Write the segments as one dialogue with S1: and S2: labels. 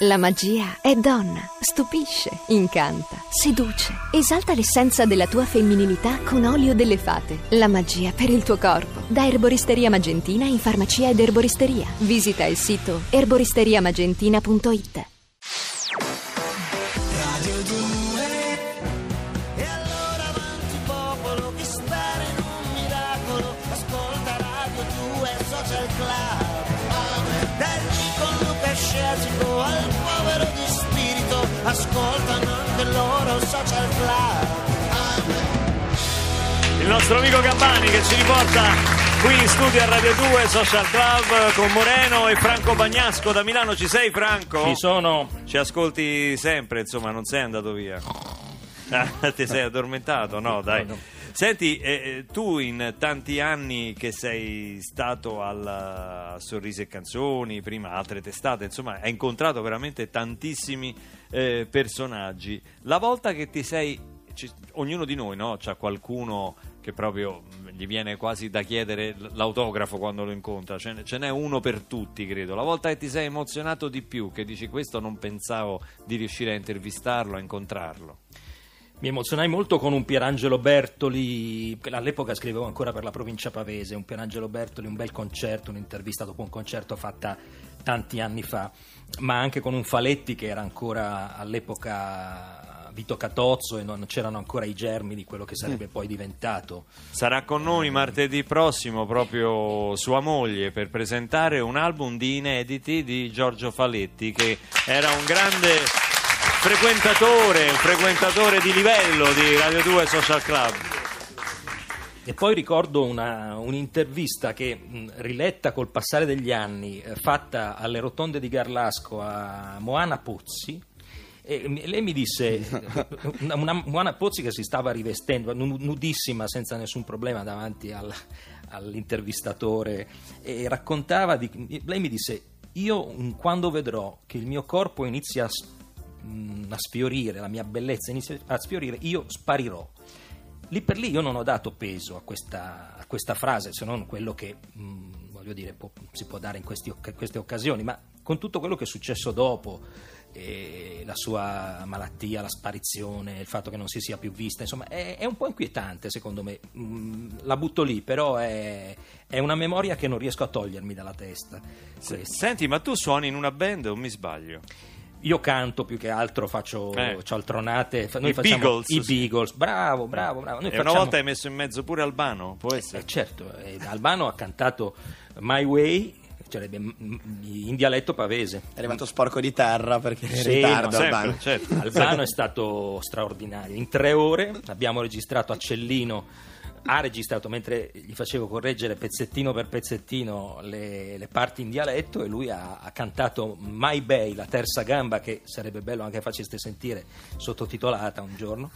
S1: La magia è donna, stupisce, incanta, seduce, esalta l'essenza della tua femminilità con olio delle fate. La magia per il tuo corpo. Da Erboristeria Magentina in farmacia ed erboristeria. Visita il sito erboristeriamagentina.it.
S2: nostro amico Gambani che ci riporta qui in studio a Radio 2 Social Club con Moreno e Franco Bagnasco da Milano. Ci sei Franco?
S3: Ci sono.
S2: Ci ascolti sempre, insomma, non sei andato via. Ah, ti sei addormentato? No, dai. Senti, eh, eh, tu in tanti anni che sei stato al a Sorrisi e Canzoni, prima altre testate, insomma, hai incontrato veramente tantissimi eh, personaggi. La volta che ti sei, ci- ognuno di noi, no? C'ha qualcuno che proprio mh, gli viene quasi da chiedere l'autografo quando lo incontra, ce, n'è uno per tutti, credo. La volta che ti sei emozionato di più, che dici questo non pensavo di riuscire a intervistarlo, a incontrarlo.
S3: Mi emozionai molto con un Pierangelo Bertoli, all'epoca scrivevo ancora per la provincia pavese, un Pierangelo Bertoli, un bel concerto, un'intervista dopo un concerto fatta tanti anni fa, ma anche con un Faletti che era ancora all'epoca Vito Catozzo e non c'erano ancora i germi di quello che sarebbe poi diventato.
S2: Sarà con noi martedì prossimo proprio sua moglie per presentare un album di inediti di Giorgio Faletti che era un grande frequentatore, un frequentatore di livello di Radio 2 Social Club.
S3: E poi ricordo una- un'intervista che, mh, riletta col passare degli anni, eh, fatta alle rotonde di Garlasco a Moana Pozzi. E lei mi disse, una, una Moana Pozzi che si stava rivestendo, nu- nudissima, senza nessun problema davanti al- all'intervistatore, e raccontava, di, lei mi disse, io quando vedrò che il mio corpo inizia a, mh, a sfiorire, la mia bellezza inizia a sfiorire, io sparirò. Lì per lì io non ho dato peso a questa, a questa frase, se non quello che mh, voglio dire può- si può dare in questi queste occasioni, ma con tutto quello che è successo dopo, la sua malattia, la sparizione, il fatto che non si sia più vista, insomma, è, è un po' inquietante secondo me. Mm, la butto lì, però è, è una memoria che non riesco a togliermi dalla testa. Questa.
S2: Senti, ma tu suoni in una band o mi sbaglio?
S3: Io canto più che altro, faccio
S2: Eh.
S3: cialtronate, noi
S2: I
S3: facciamo
S2: Beagles,
S3: i. Beagles, bravo, bravo, bravo. Noi
S2: e una
S3: facciamo-
S2: volta hai messo in mezzo pure Albano, può essere?
S3: eh, certo, eh, Albano ha cantato My Way, cioè in dialetto pavese.
S4: È arrivato sporco di terra perché è in ritardo
S2: Sempre,
S4: Albano.
S2: certo.
S3: Albano è stato straordinario. In tre ore abbiamo registrato a Cellino. Ha registrato mentre gli facevo correggere pezzettino per pezzettino le, le parti in dialetto e lui ha, ha cantato My Bay, la terza gamba, che sarebbe bello anche faceste sentire sottotitolata un giorno.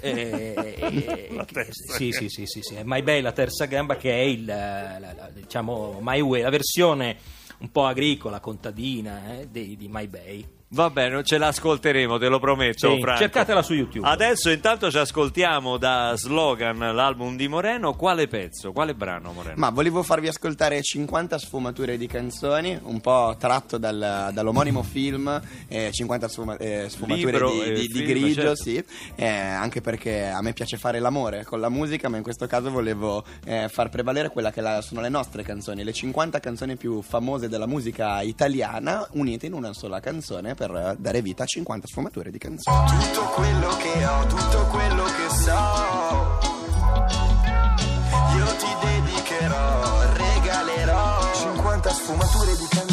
S3: Eh,
S2: La terza
S3: sì, sì, sì, sì, sì, è My Bay, la terza gamba, che è il, la- la- diciamo, My Way, la versione un po' agricola, contadina eh, di, di My Bay.
S2: Va bene, ce l'ascolteremo, te lo prometto,
S3: Sì,
S2: Franco.
S3: cercatela su YouTube.
S2: Adesso intanto ci ascoltiamo da Slogan l'album di Moreno. Quale pezzo? Quale brano, Moreno?
S4: Ma volevo farvi ascoltare 50 sfumature di canzoni, un po' tratto dal- dall'omonimo film, eh, 50 sfuma- eh, sfumature
S2: Libro
S4: di,
S2: e
S4: di- di
S2: film,
S4: grigio,
S2: certo.
S4: sì, eh, anche perché a me piace fare l'amore con la musica, ma in questo caso volevo eh, far prevalere quella che la- sono le nostre canzoni, le 50 canzoni più famose della musica italiana, unite in una sola canzone per dare vita a 50 sfumature di canzoni.
S5: Tutto quello che ho, tutto quello che so Io ti dedicherò, regalerò 50 sfumature di canzoni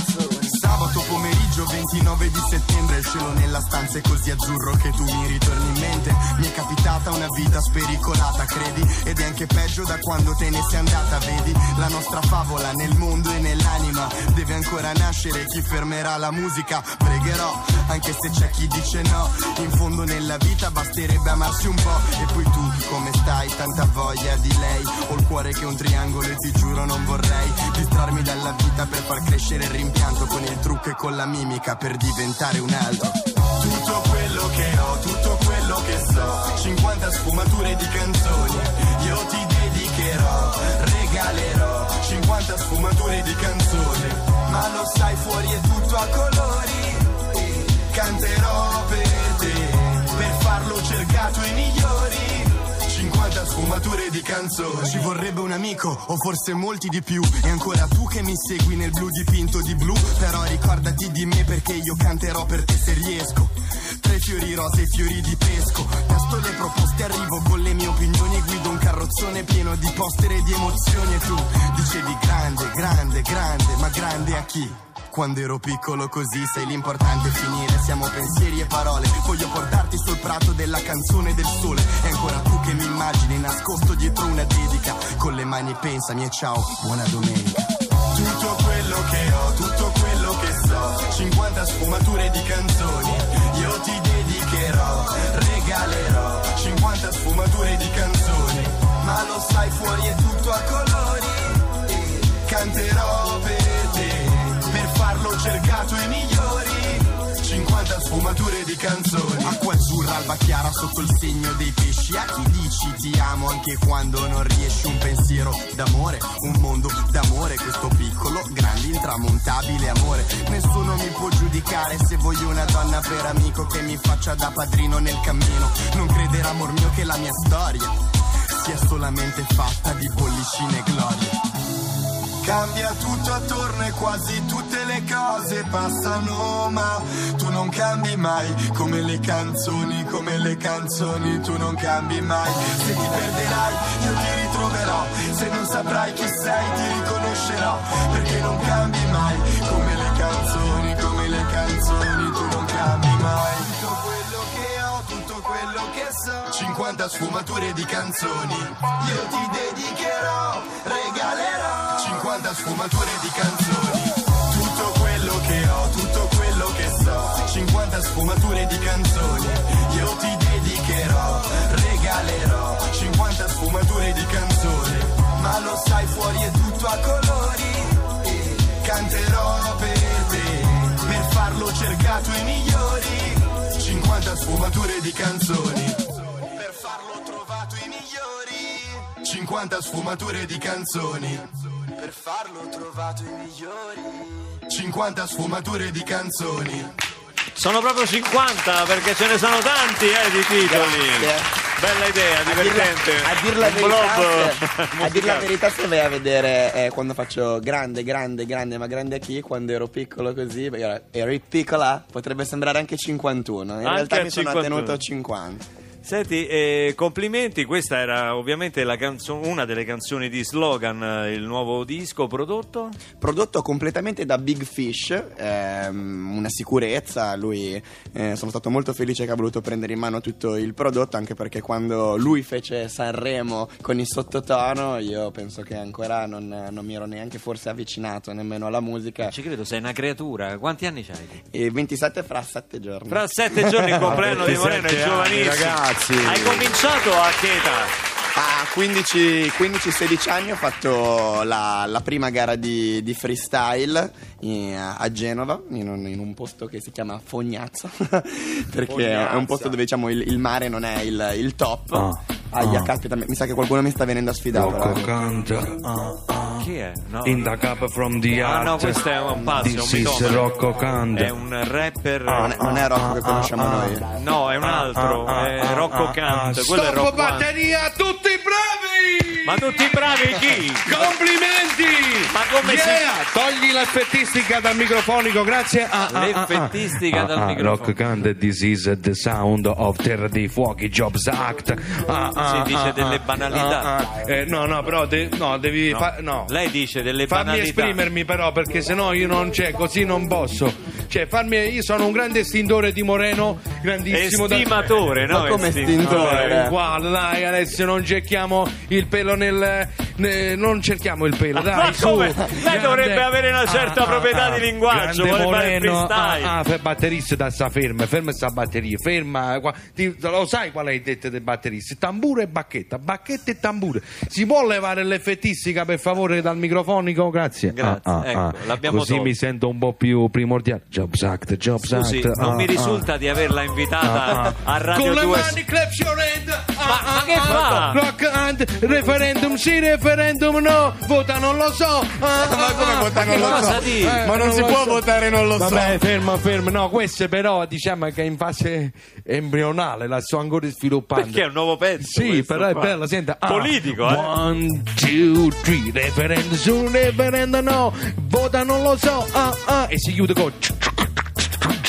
S6: pomeriggio 29 di settembre Il cielo nella stanza è così azzurro che tu mi ritorni in mente Mi è capitata una vita spericolata, credi? Ed è anche peggio da quando te ne sei andata, vedi? La nostra favola nel mondo e nell'anima Deve ancora nascere, chi fermerà la musica? Pregherò, anche se c'è chi dice no In fondo nella vita basterebbe amarsi un po' E poi tu, come stai? Tanta voglia di lei Ho il cuore che è un triangolo e ti giuro non vorrei Distrarmi dalla vita per far crescere il rimpianto Con il trucco e con la mimica per diventare un altro Tutto quello che ho, tutto quello che so 50 sfumature di canzoni Io ti dedicherò, regalerò 50 sfumature di canzoni Ma lo sai fuori è tutto a colori canterò per te. Per farlo cercato i migliori. 50 sfumature di canzoni. Ci vorrebbe un amico, o forse molti di più. E ancora tu che mi segui nel blu dipinto di blu. Però ricordati di me perché io canterò per te se riesco. Tre fiori rose e fiori di pesco. Tasto le proposte, arrivo con le mie opinioni. Guido un carrozzone pieno di poster e di emozioni. E tu dicevi grande, grande, grande, ma grande a chi? Quando ero piccolo così sei l'importante è finire Siamo pensieri e parole. Voglio portarti sul prato della canzone del sole. E ancora tu che mi immagini nascosto dietro una dedica. Con le mani pensami e ciao, buona domenica. Tutto quello che ho, tutto quello che so. 50 sfumature di canzoni Io ti dedicherò, regalerò. 50 sfumature sfumature di canzoni. Acqua azzurra, alba chiara sotto il segno dei pesci. A chi dici ti amo anche quando non riesci Un pensiero d'amore, un mondo d'amore Questo piccolo, grande, intramontabile amore. Nessuno mi può giudicare se voglio una donna per amico Che mi faccia da padrino nel cammino. Non credere amor mio che la mia storia Sia solamente fatta di bollicine e gloria Cambia tutto attorno e quasi tutte le cose passano ma tu non cambi mai. Come le canzoni, come le canzoni tu non cambi mai. Se ti perderai io ti ritroverò, se non saprai chi sei ti riconoscerò. Perché non cambi mai. Come le canzoni, come le canzoni tu non cambi mai 50 sfumature di canzoni. Io ti dedicherò, regalerò 50 sfumature di canzoni. Tutto quello che ho, tutto quello che so 50 sfumature di canzoni. Io ti dedicherò, regalerò 50 sfumature di canzoni. Ma lo sai fuori è tutto a colori Canterò per te. Per farlo cercato i migliori 50 sfumature di canzoni farlo ho trovato i migliori 50 sfumature di canzoni Per farlo ho trovato i migliori 50 sfumature di canzoni
S2: Sono proprio 50 perché ce ne sono tanti eh, di titoli.
S4: Grazie.
S2: Bella idea,
S4: A dir la-
S2: divertente.
S4: A dir la
S2: Un
S4: verità, a dir la verità, se vai a vedere eh, quando faccio grande, grande, grande, ma grande a chi, quando ero piccolo così, ero, eri piccola, potrebbe sembrare anche 51. In
S2: Anche
S4: realtà
S2: a
S4: mi sono
S2: 51.
S4: attenuto a 50.
S2: Senti, eh, complimenti, questa era ovviamente la canzo- una delle canzoni di Slogan, eh, il nuovo disco prodotto.
S4: Prodotto completamente da Big Fish, ehm, una sicurezza. Lui, eh, sono stato molto felice che ha voluto prendere in mano tutto il prodotto, anche perché quando lui fece Sanremo con il sottotono, io penso che ancora non, non mi ero neanche forse avvicinato nemmeno alla musica.
S2: Ci credo, sei una creatura. Quanti anni hai?
S4: E 27 fra 7 giorni.
S2: Fra sette giorni il compleanno di Moreno, è
S7: 27 anni,
S2: giovanissimo.
S7: ragazzi.
S2: Hai cominciato a che età?
S4: A 15 15-16 anni ho fatto la, la prima gara di, di freestyle in- a Genova, in un, in un posto che si chiama Fognazza, perché è un posto dove diciamo il, il mare non è il, il top.
S7: Ah,
S4: Aia,
S7: ah.
S4: caspita, mi sa che qualcuno mi sta venendo a sfidare.
S7: Rocco canta ah, ah.
S2: Chi è? No.
S7: In the cup from the
S2: Ah,
S7: art
S2: no, questo è un pazzo, è un
S7: This is. Rocco Kant
S2: È un rapper.
S4: Non è, non è Rocco che conosciamo noi.
S2: No, è un altro, è Rocco Kant. Quello è
S7: Stop
S2: Rocco Kant.
S7: batteria, tutti bravi!
S2: Ma tutti bravi chi?
S7: Complimenti!
S2: Ma come si-
S7: Yeah! Togli l'effettistica dal microfonico, grazie. Ah, ah, ah,
S2: L'effettistica
S7: ah.
S2: dal
S7: Ah, ah,
S2: microfono.
S7: Rock this is the sound of Terra dei Fuochi Jobs Act. Ah, ah,
S2: Si dice
S7: ah,
S2: delle
S7: ah,
S2: banalità.
S7: ah, ah. Eh, no, no, però de- no, devi
S2: No.
S7: fa- no.
S2: Lei dice delle
S7: Fammi
S2: banalità.
S7: esprimermi però perché sennò io non c'è, così non posso. Cioè, farmi io sono un grande estintore di Moreno, grandissimo da-
S2: Estimatore, no?
S4: Ma come
S2: Estintore.
S7: uguale, dai, Alessio, non cerchiamo il pelo nel. ne- non cerchiamo il pelo, dai.
S2: Ma
S7: su.
S2: come? Lei dovrebbe avere una certa proprietà di linguaggio, vuole fare
S7: Moreno,
S2: freestyle.
S7: Ah, ah, batterista da sta ferma, ferma sta batteria, ferma. qua- ti- lo sai qual è il detto dei batteristi? Tamburo e bacchetta, bacchetta e tamburo. Si può levare l'effettistica per favore dal microfonico? Grazie.
S2: Grazie,
S7: Ah, ah,
S2: ecco,
S7: ah.
S2: l'abbiamo
S7: Così
S2: tolto.
S7: mi sento un po' più primordiale. Jobs Act, Jobs
S2: Scusi,
S7: Act.
S2: non
S7: ah,
S2: mi
S7: ah.
S2: risulta di averla invitata
S7: Ah, ah.
S2: a Radio
S7: Con le
S2: 2
S7: mani clap your hand. ah,
S3: ma che
S7: ah,
S3: fa?
S7: Rock and referendum sì, referendum no, vota non lo so. Ah,
S4: Ma
S7: ah,
S4: come
S7: ah.
S4: vota non lo so?
S7: Eh,
S4: Ma non si
S7: lo
S4: può
S7: so.
S4: votare non lo so.
S7: Vabbè, fermo, fermo. No, queste però diciamo che è in fase embrionale, la sto ancora sviluppando.
S2: Perché è un nuovo pezzo.
S7: Sì,
S2: questo
S7: però è
S2: qua.
S7: bella, senta. ah,
S2: Politico, eh?
S7: One, two, three, referendum su, referendum no, vota non lo so, ah, ah, e si chiude con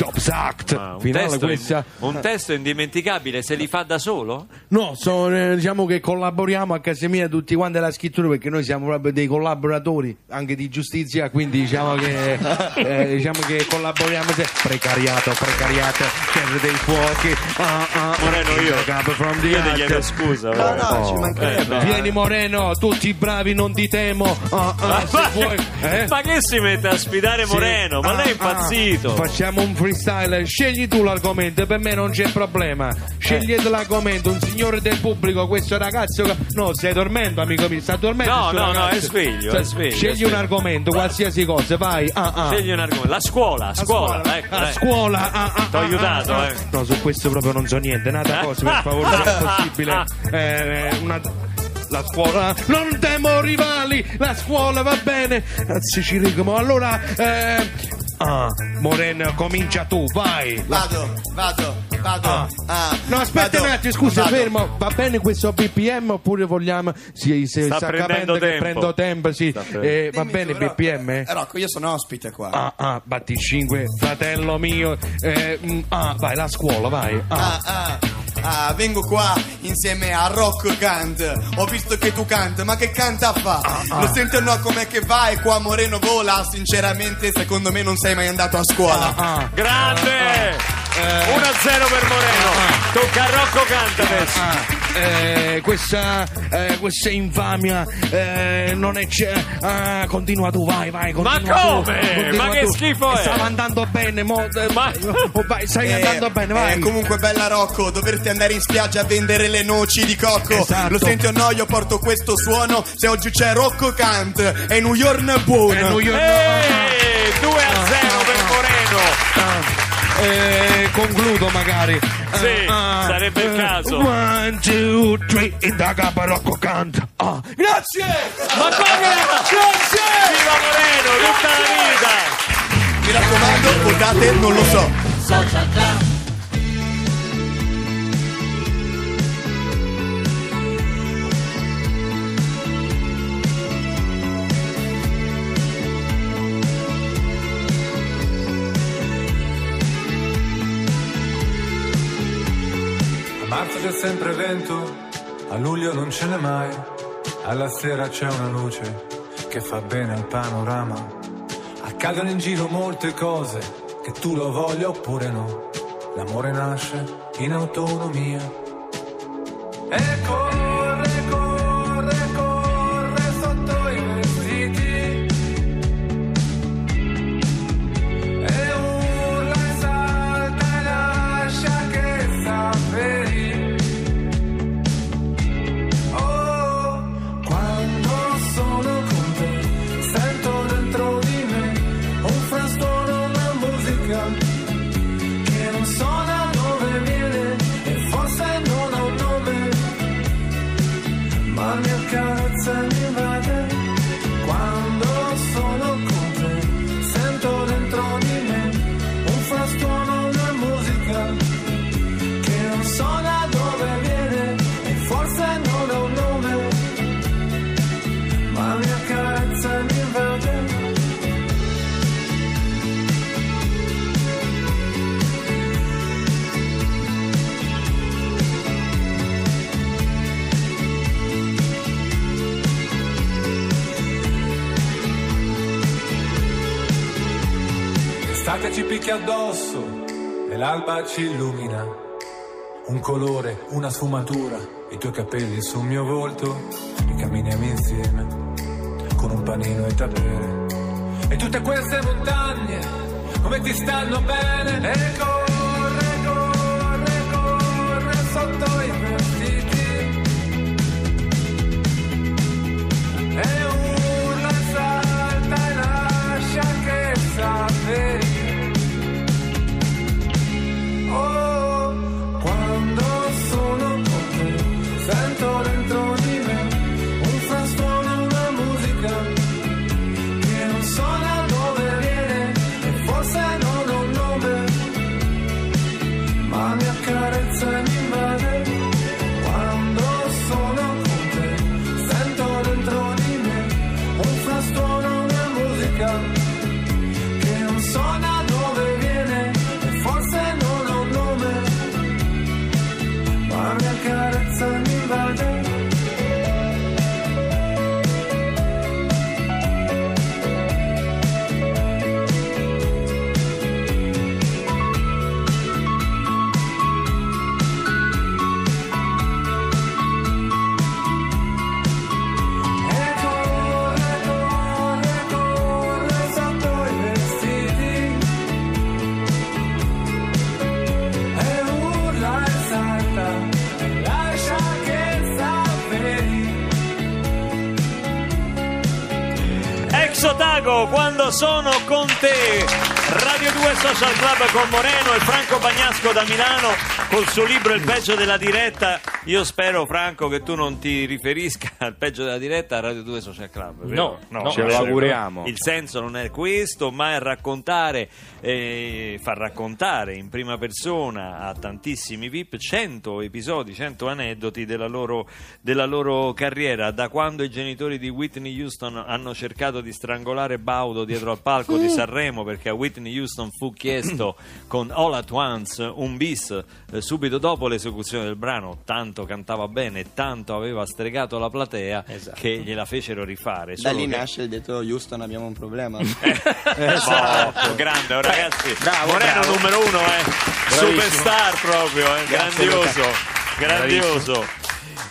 S7: Jobs Act.
S2: Ah, un,
S7: Finale
S2: testo,
S7: questa.
S2: un testo indimenticabile, se li fa da solo?
S7: No, sono, eh, diciamo che collaboriamo a casa mia tutti quanti alla scrittura perché noi siamo proprio dei collaboratori anche di giustizia, quindi diciamo che, eh, diciamo che collaboriamo se- precariato, precariato, terra dei fuochi. Ah, ah,
S2: Moreno, io-
S7: Up from the
S2: Io ti chiedo scusa.
S4: No, no, ci mancherebbe.
S2: Eh,
S7: Vieni Moreno, tutti bravi, non ti temo. Ah, ah, se
S2: Ma,
S7: vuoi, eh?
S2: ma che si mette a sfidare
S7: Sì.
S2: Moreno? Ma
S7: Ah,
S2: lei è
S7: ah.
S2: impazzito.
S7: Facciamo un freestyle, scegli tu l'argomento, per me non c'è problema. Scegliete l'argomento, un signore del pubblico, questo ragazzo. No, stai dormendo, amico mio, sta dormendo.
S2: No, no, no, è sveglio,
S7: Cioè,
S2: è sveglio,
S7: Scegli
S2: è sveglio.
S7: un argomento, qualsiasi cosa, vai. Ah, ah.
S2: Scegli un argomento. La scuola,
S7: La
S2: scuola.
S7: scuola,
S2: ecco,
S7: la scuola, ah, ah,
S2: T'ho
S7: ah,
S2: aiutato,
S7: ah, ah.
S2: eh.
S7: No, su questo proprio non so niente, nata cosa, per favore, se è possibile. Eh, una- La scuola, non temo rivali, la scuola va bene. Anzi, ci ricomo. Allora, eh, ah, Moreno, comincia tu, vai.
S4: Vado, vado, vado.
S7: Ah.
S4: Ah,
S7: No, aspetta
S4: vado,
S7: un attimo, scusa,
S4: vado.
S7: fermo. Va bene questo BPM oppure vogliamo. Sì, se
S2: Sta
S7: sta,
S2: prendendo tempo.
S7: prendo tempo, sì. Eh, va bene
S4: tu, Rocco.
S7: BPM?
S4: Eh, Rocco, io sono ospite qua.
S7: Ah, ah, batti 5, fratello mio. Eh, mm, ah, vai, la scuola, vai. Ah.
S4: Ah, ah, ah, vengo qua insieme a Rocco Kant. Ho visto che tu canta, ma che canta fa?
S7: Ah,
S4: Lo senti o no com'è che va? E qua Moreno vola. Sinceramente, secondo me non sei mai andato a scuola.
S7: Ah,
S2: Grande! 1-0 per Moreno. Tocca a Rocco Canta adesso.
S7: ah, eh, questa, eh, questa infamia eh, non è c'è. Ah, continua tu, vai, vai. Continua
S2: Ma
S7: tu,
S2: come?
S7: continua
S2: Ma che
S7: tu.
S2: schifo è?
S7: Stava andando bene, mo, eh,
S2: Ma-
S7: oh, vai, stai
S4: Eh,
S7: andando bene, vai.
S4: eh, comunque bella Rocco, dovresti andare in spiaggia a vendere le noci di cocco.
S7: Esatto.
S4: Lo senti o no? Io porto questo suono. Se oggi c'è Rocco Kant, è New York buono.
S7: Eh, New York-
S2: Ehi, 2 a 0 per Moreno.
S7: Eh, concludo magari.
S2: Sì, sarebbe il caso.
S7: One, two, three, in da capa Rocco canta. Ah, grazie!
S2: Ma come?
S7: Grazie!
S2: Viva Moreno, tutta la vita!
S4: Mi raccomando, votate, non lo so.
S8: A marzo c'è sempre vento, a luglio non ce n'è mai, alla sera c'è una luce che fa bene al panorama. Accadono in giro molte cose, che tu lo voglia oppure no. L'amore nasce in autonomia. E picchia addosso e l'alba ci illumina. Un colore, una sfumatura, i tuoi capelli sul mio volto e camminiamo insieme con un panino e tapere. E tutte queste montagne, come ti stanno bene? E sono con te.
S2: 2 Social Club con Moreno e Franco Bagnasco da Milano col suo libro Il peggio della diretta. Io spero, Franco, che tu non ti riferisca al peggio della diretta a Radio 2 Social Club.
S3: No, no,
S7: ce lo auguriamo.
S2: Il senso non è questo, ma è raccontare, eh, far raccontare in prima persona a tantissimi VIP 100 episodi, 100 aneddoti della loro, della loro carriera, da quando i genitori di Whitney Houston hanno cercato di strangolare Baudo dietro al palco di Sanremo perché a Whitney Houston fu chiesto con All At Once un bis eh, subito dopo l'esecuzione del brano, tanto cantava bene, tanto aveva stregato la platea
S3: Esatto.
S2: che gliela fecero rifare.
S4: Da lì
S2: che-
S4: nasce il detto Houston abbiamo un problema.
S2: Esatto, grande, oh, ragazzi.
S3: bravo,
S2: Moreno
S3: bravo.
S2: numero uno, eh. Superstar proprio, eh.
S4: Grazie,
S2: grandioso, grandioso.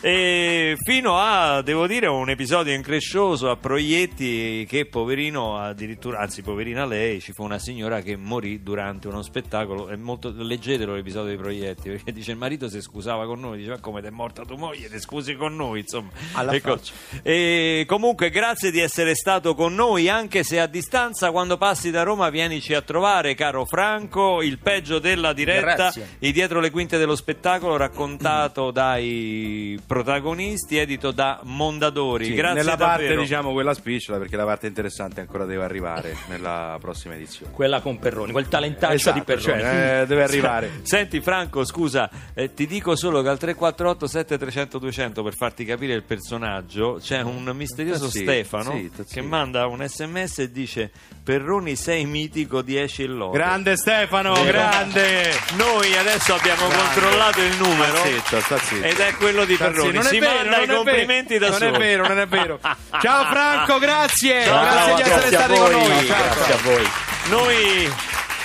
S2: E fino a, devo dire, un episodio increscioso a Proietti che poverino, addirittura, anzi poverina lei, ci fu una signora che morì durante uno spettacolo, è molto, leggetelo l'episodio di Proietti, perché dice il marito si scusava con noi, dice ma come ti è morta tua moglie, ti scusi con noi, insomma.
S4: Alla
S2: Ecco.
S4: faccia.
S2: E comunque grazie di essere stato con noi, anche se a distanza, quando passi da Roma vienici a trovare, caro Franco, il peggio della diretta,
S3: Grazie.
S2: i dietro le quinte dello spettacolo raccontato dai protagonisti, edito da Mondadori.
S7: Sì,
S2: grazie
S7: nella parte
S2: davvero.
S7: diciamo quella spiciola perché la parte interessante ancora deve arrivare nella prossima edizione
S3: Quella con Perroni, quel talentaccio
S7: Esatto,
S3: di Perroni.
S7: cioè, eh, deve arrivare
S2: Senti Franco, scusa, eh, ti dico solo che al 348 7300 200 per farti capire il personaggio c'è un misterioso
S7: Tazzito,
S2: Stefano
S7: sì, tazzito.
S2: che manda un sms e dice Perroni sei mitico 10 il loro.
S7: grande Stefano
S2: Vero.
S7: grande
S2: Noi adesso abbiamo
S7: Grande.
S2: controllato il numero
S7: Sta zitto, sta zitto.
S2: ed è quello di Perroni.
S7: zitto. Non è
S2: si
S7: vero,
S2: manda
S7: non
S2: i
S7: è vero.
S2: complimenti da
S7: non
S2: solo.
S7: è vero non è vero ciao Franco grazie
S2: Ciao,
S7: grazie di essere
S2: grazie
S7: stati con noi Ciao,
S3: Grazie
S7: ciao.
S3: a voi.
S2: Noi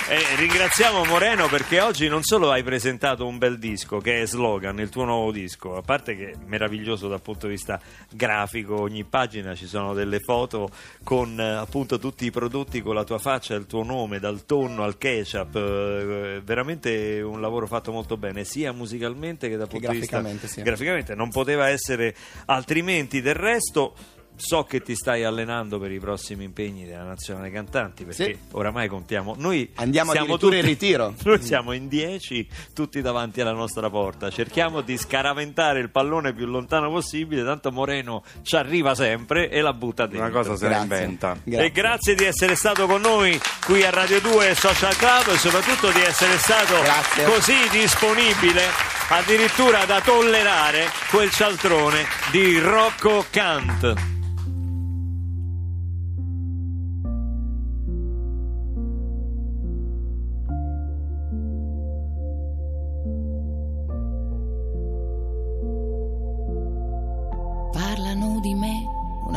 S2: eh, ringraziamo Moreno perché oggi non solo hai presentato un bel disco che è Slogan, il tuo nuovo disco, a parte che è meraviglioso dal punto di vista grafico, ogni pagina ci sono delle foto con eh, appunto tutti i prodotti con la tua faccia e il tuo nome, dal tonno al ketchup, eh, veramente un lavoro fatto molto bene, sia musicalmente che dal punto di vista
S4: sì.
S2: graficamente, non poteva essere altrimenti del resto. So che ti stai allenando per i prossimi impegni della Nazionale Cantanti perché
S4: Sì.
S2: oramai contiamo. Noi
S4: Andiamo
S2: siamo
S4: addirittura
S2: tutti-
S4: in ritiro.
S2: Noi siamo in 10 tutti davanti alla nostra porta. Cerchiamo di scaraventare il pallone più lontano possibile, tanto Moreno ci arriva sempre e la butta dentro.
S7: una cosa se la
S4: Grazie.
S7: inventa
S2: E grazie di essere stato con noi qui a Radio 2 Social Club e soprattutto di essere stato
S4: Grazie.
S2: così disponibile addirittura da tollerare quel cialtrone di Rocco Kant.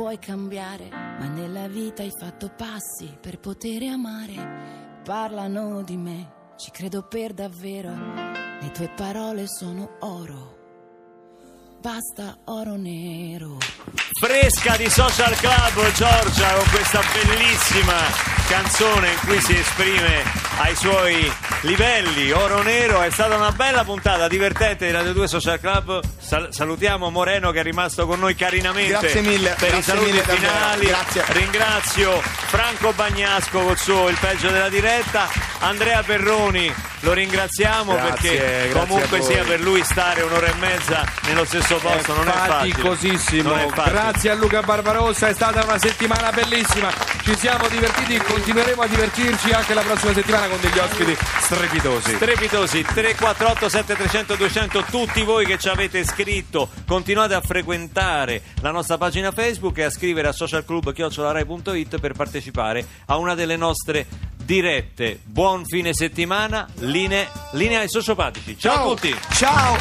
S9: puoi cambiare, ma nella vita hai fatto passi per poter amare. Parlano di me, ci credo per davvero, le tue parole sono oro. Basta oro nero.
S2: Fresca di Social Club Giorgia con questa bellissima canzone in cui si esprime ai suoi livelli. Oro Nero è stata una bella puntata divertente di Radio 2 Social Club. Sal- salutiamo Moreno che è rimasto con noi carinamente
S4: Grazie mille,
S2: per i
S4: grazie
S2: saluti
S4: mille
S2: finali. Ringrazio Franco Bagnasco col suo Il peggio della diretta, Andrea Perroni lo ringraziamo
S7: Grazie,
S2: perché
S7: grazie
S2: comunque sia per lui stare un'ora e mezza nello stesso posto non è facile. Non è facile.
S7: Grazie a Luca Barbarossa, è stata una settimana bellissima. Ci siamo divertiti, continueremo a divertirci anche la prossima settimana con degli ospiti strepitosi.
S2: strepitosi 348 7300 200 tutti voi che ci avete scritto continuate a frequentare la nostra pagina Facebook e a scrivere a socialclub.it per partecipare a una delle nostre dirette. Buon fine settimana. Linee, linea ai sociopatici ciao, a tutti.
S4: Ciao!